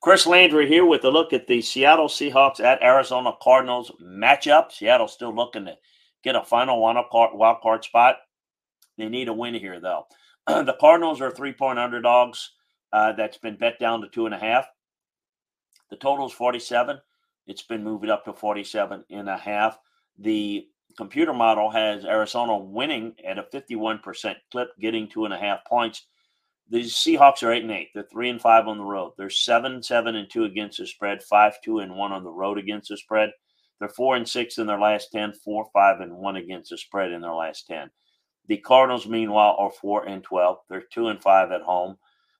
Chris Landry here with a look at the Seattle Seahawks at Arizona Cardinals matchup. Seattle still looking to get a final wild card, spot. They need a win here, though. the Cardinals are three point underdogs. Uh, that's been bet down to two and a half. The total is 47. It's been moved up to 47 and a half. The computer model has Arizona winning at a 51% clip, getting two and a half points. The Seahawks are eight and eight. They're three and five on the road. They're seven, seven and two against the spread, five, two and one on the road against the spread. They're four and six in their last 10, four, five and one against the spread in their last 10. The Cardinals, meanwhile, are four and 12. They're two and five at home.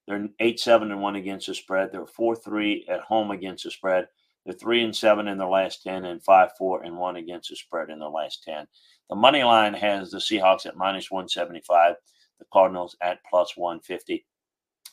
They're eight, seven and one against the spread. They're four, three at home against the spread. They're three and seven in their last 10 and five, four and one against the spread in their last 10. The money line has the Seahawks at minus 175, the Cardinals at plus 150.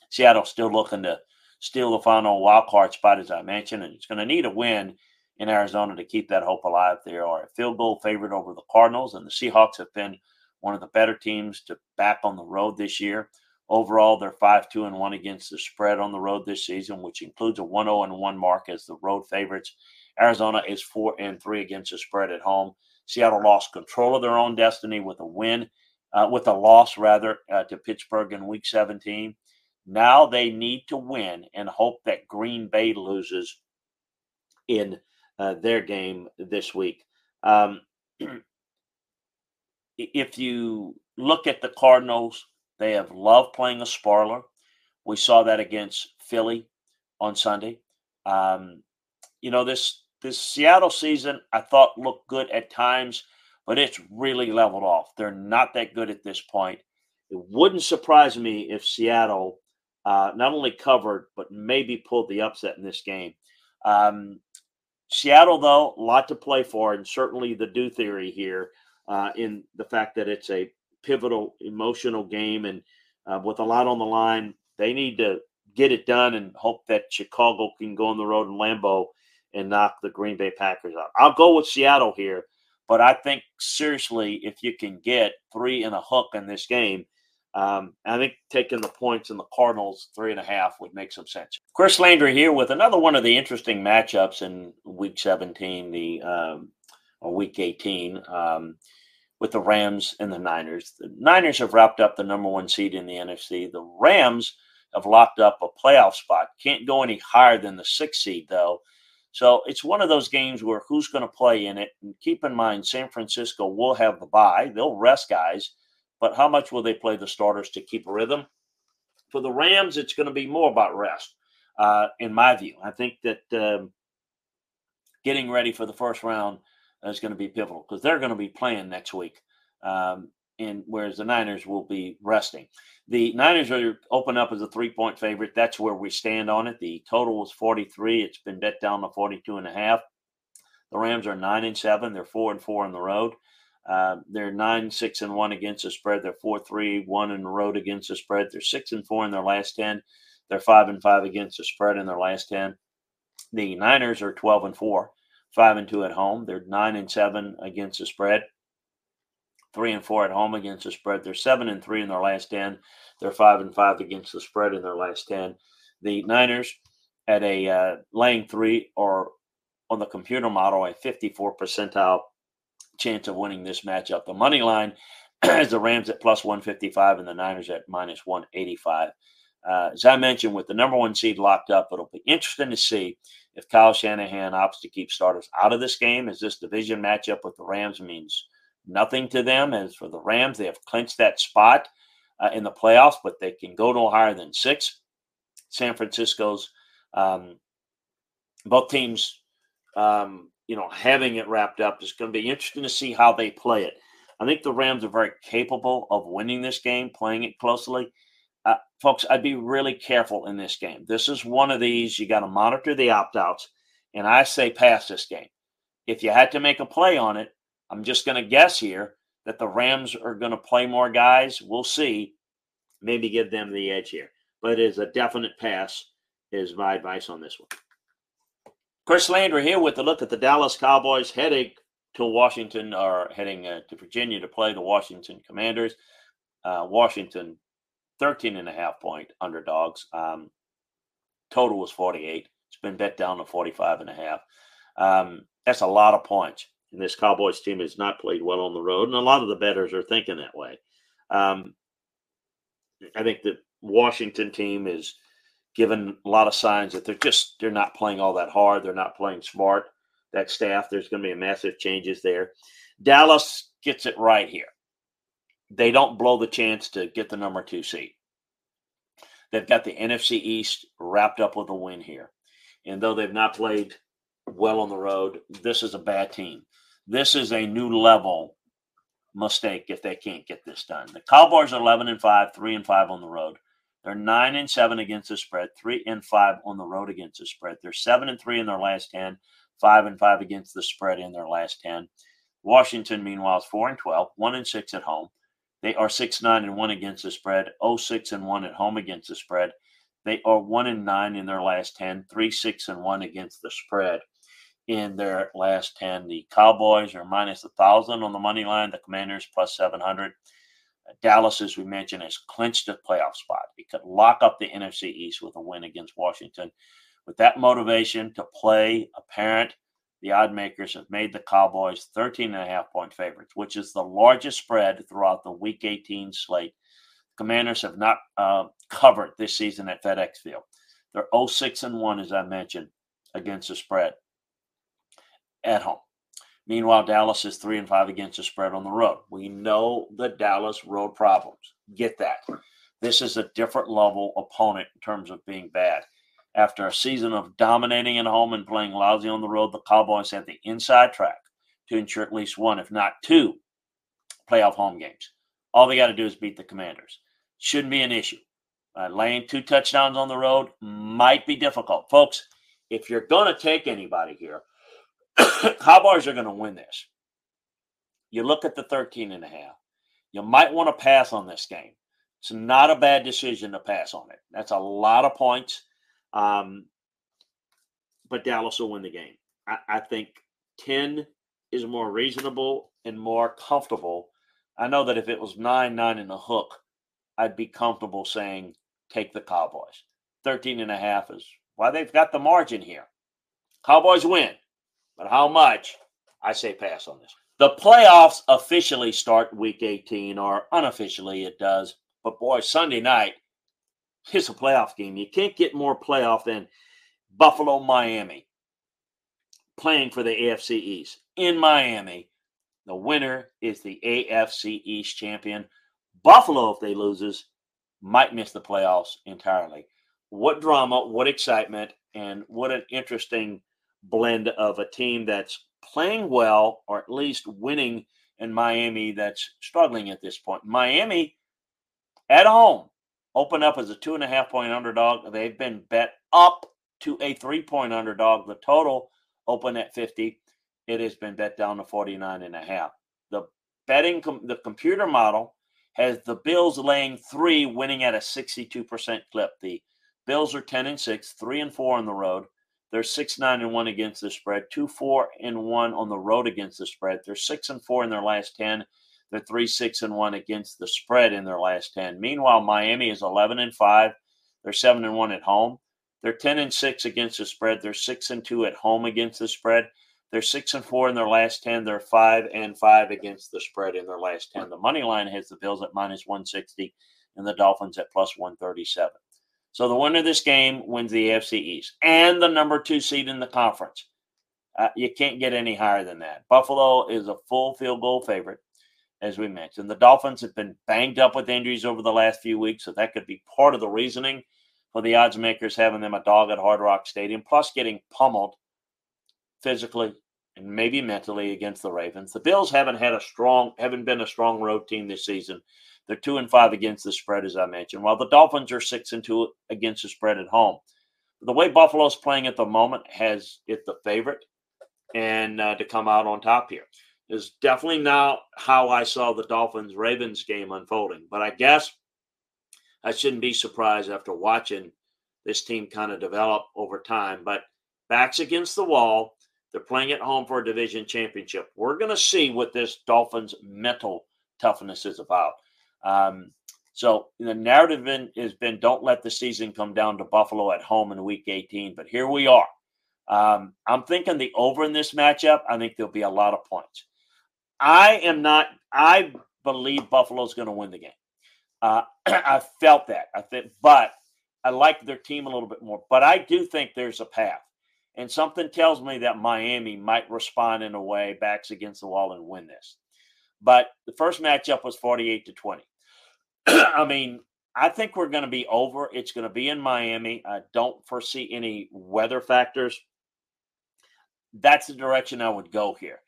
Seattle still looking to steal the final wild card spot, as I mentioned, and it's going to need a win in Arizona to keep that hope alive. They are a field goal favorite over the Cardinals, and the Seahawks have been one of the better teams to back on the road this year. Overall, they're 5 2 and 1 against the spread on the road this season, which includes a 1 0 and 1 mark as the road favorites. Arizona is 4 and 3 against the spread at home. Seattle lost control of their own destiny with a win, uh, with a loss rather, uh, to Pittsburgh in week 17. Now they need to win and hope that Green Bay loses in uh, their game this week. Um, if you look at the Cardinals, they have loved playing a sparler. We saw that against Philly on Sunday. Um, you know this this Seattle season I thought looked good at times, but it's really leveled off. They're not that good at this point. It wouldn't surprise me if Seattle uh, not only covered but maybe pulled the upset in this game. Um, Seattle, though, a lot to play for, and certainly the do theory here uh, in the fact that it's a pivotal, emotional game, and uh, with a lot on the line, they need to get it done and hope that Chicago can go on the road in Lambeau and knock the Green Bay Packers out. I'll go with Seattle here, but I think seriously, if you can get three and a hook in this game, um, I think taking the points in the Cardinals three and a half would make some sense. Chris Landry here with another one of the interesting matchups in Week 17, the um, or Week 18, um, with the Rams and the Niners. The Niners have wrapped up the number one seed in the NFC. The Rams have locked up a playoff spot. Can't go any higher than the sixth seed though. So it's one of those games where who's going to play in it? And keep in mind, San Francisco will have the bye. They'll rest guys but how much will they play the starters to keep a rhythm? For the Rams, it's going to be more about rest, uh, in my view. I think that um, getting ready for the first round is going to be pivotal because they're going to be playing next week, um, and whereas the Niners will be resting. The Niners are open up as a three point favorite. That's where we stand on it. The total was 43. It's been bet down to 42 and a half. The Rams are nine and seven. They're four and four on the road. Uh, they're nine, six, and one against the spread. They're four, three, one in the road against the spread. They're six and four in their last ten. They're five and five against the spread in their last ten. The Niners are twelve and four, five and two at home. They're nine and seven against the spread. Three and four at home against the spread. They're seven and three in their last ten. They're five and five against the spread in their last ten. The Niners at a uh, laying three or on the computer model a 54 percentile chance of winning this matchup. The money line is the Rams at plus 155 and the Niners at minus 185. Uh, as I mentioned, with the number one seed locked up, it'll be interesting to see if Kyle Shanahan opts to keep starters out of this game, as this division matchup with the Rams means nothing to them. As for the Rams, they have clinched that spot uh, in the playoffs, but they can go no higher than six. San Francisco's, um, both teams um, you know, having it wrapped up. It's going to be interesting to see how they play it. I think the Rams are very capable of winning this game, playing it closely. Uh, folks, I'd be really careful in this game. This is one of these you got to monitor the opt outs, and I say pass this game. If you had to make a play on it, I'm just going to guess here that the Rams are going to play more guys. We'll see. Maybe give them the edge here, but it is a definite pass. Is my advice on this one. Chris Landry here with a look at the Dallas Cowboys heading to Washington or heading uh, to Virginia to play the Washington Commanders. Uh, Washington, 13 and a half point underdogs. Um, total was 48. It's been bet down to 45 and a half. Um, that's a lot of points. And this Cowboys team has not played well on the road, and a lot of the bettors are thinking that way. Um, I think the Washington team is given a lot of signs that they're just they're not playing all that hard. They're not playing smart. That staff, there's going to be a massive changes there. Dallas gets it right here. They don't blow the chance to get the number two seed. They've got the NFC East wrapped up with a win here. And though they've not played well on the road, this is a bad team. This is a new level mistake if they can't get this done. The Cowboys are 11 and 5, 3 and 5 on the road. They're 9 and 7 against the spread, 3 and 5 on the road against the spread. They're 7 and 3 in their last 10, 5 and 5 against the spread in their last 10. Washington, meanwhile, is 4 and 12, 1 and 6 at home. They are 6 9 and 1 against the spread, 0 6 and 1 at home against the spread. They are 1 and 9 in their last 10, 3 6 and 1 against the spread in their last 10. The Cowboys are minus 1,000 on the money line, the Commanders plus 700. Dallas, as we mentioned, has clinched a playoff spot. He could lock up the NFC East with a win against Washington. With that motivation to play apparent, the odd makers have made the Cowboys 13 and a half point favorites, which is the largest spread throughout the Week 18 slate. Commanders have not uh, covered this season at FedEx Field. They're 06 and 1, as I mentioned, against the spread at home. Meanwhile, Dallas is three and five against the spread on the road. We know the Dallas road problems. Get that. This is a different level opponent in terms of being bad. After a season of dominating at home and playing lousy on the road, the Cowboys have the inside track to ensure at least one, if not two, playoff home games. All they got to do is beat the Commanders. Shouldn't be an issue. Uh, laying two touchdowns on the road might be difficult. Folks, if you're going to take anybody here, Cowboys are going to win this. You look at the 13 and a half. You might want to pass on this game. It's not a bad decision to pass on it. That's a lot of points. Um, but Dallas will win the game. I, I think 10 is more reasonable and more comfortable. I know that if it was 9 9 in the hook, I'd be comfortable saying take the Cowboys. 13 and a half is why they've got the margin here. Cowboys win. But how much? I say pass on this. The playoffs officially start week 18, or unofficially it does. But boy, Sunday night is a playoff game. You can't get more playoff than Buffalo, Miami playing for the AFC East. In Miami, the winner is the AFC East champion. Buffalo, if they loses, might miss the playoffs entirely. What drama, what excitement, and what an interesting blend of a team that's playing well or at least winning in Miami that's struggling at this point. Miami at home opened up as a two and a half point underdog. They've been bet up to a three point underdog. The total open at 50. It has been bet down to 49 and a half. The betting, com- the computer model has the Bills laying three, winning at a 62% clip. The Bills are 10 and 6, 3 and 4 on the road. They're six nine and one against the spread, two four and one on the road against the spread. They're six and four in their last ten. They're three six and one against the spread in their last ten. Meanwhile, Miami is eleven and five. They're seven and one at home. They're ten and six against the spread. They're six and two at home against the spread. They're six and four in their last ten. They're five and five against the spread in their last ten. The money line has the Bills at minus one sixty and the Dolphins at plus one thirty seven. So the winner of this game wins the AFC East and the number two seed in the conference. Uh, you can't get any higher than that. Buffalo is a full field goal favorite, as we mentioned. The Dolphins have been banged up with injuries over the last few weeks, so that could be part of the reasoning for the odds makers having them a dog at Hard Rock Stadium, plus getting pummeled physically and maybe mentally against the Ravens. The Bills haven't had a strong, haven't been a strong road team this season. They're two and five against the spread, as I mentioned, while the Dolphins are six and two against the spread at home. The way Buffalo's playing at the moment has it the favorite and uh, to come out on top here is definitely not how I saw the Dolphins Ravens game unfolding. But I guess I shouldn't be surprised after watching this team kind of develop over time. But backs against the wall, they're playing at home for a division championship. We're going to see what this Dolphins mental toughness is about. Um, So the narrative has been don't let the season come down to Buffalo at home in week 18. But here we are. Um, I'm thinking the over in this matchup, I think there'll be a lot of points. I am not, I believe Buffalo's going to win the game. Uh, I felt that. I think, but I like their team a little bit more. But I do think there's a path. And something tells me that Miami might respond in a way, backs against the wall, and win this. But the first matchup was 48 to 20. I mean, I think we're going to be over. It's going to be in Miami. I don't foresee any weather factors. That's the direction I would go here.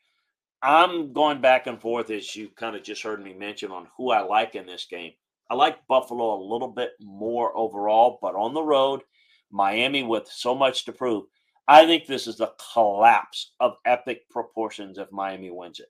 I'm going back and forth, as you kind of just heard me mention, on who I like in this game. I like Buffalo a little bit more overall, but on the road, Miami with so much to prove. I think this is a collapse of epic proportions if Miami wins it.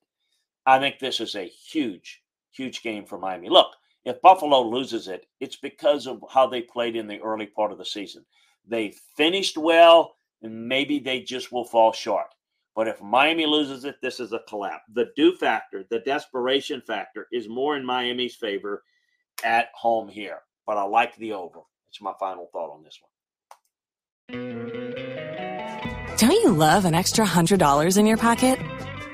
I think this is a huge, huge game for Miami. Look, if Buffalo loses it, it's because of how they played in the early part of the season. They finished well, and maybe they just will fall short. But if Miami loses it, this is a collapse. The do factor, the desperation factor, is more in Miami's favor at home here. But I like the over. It's my final thought on this one. Don't you love an extra $100 in your pocket?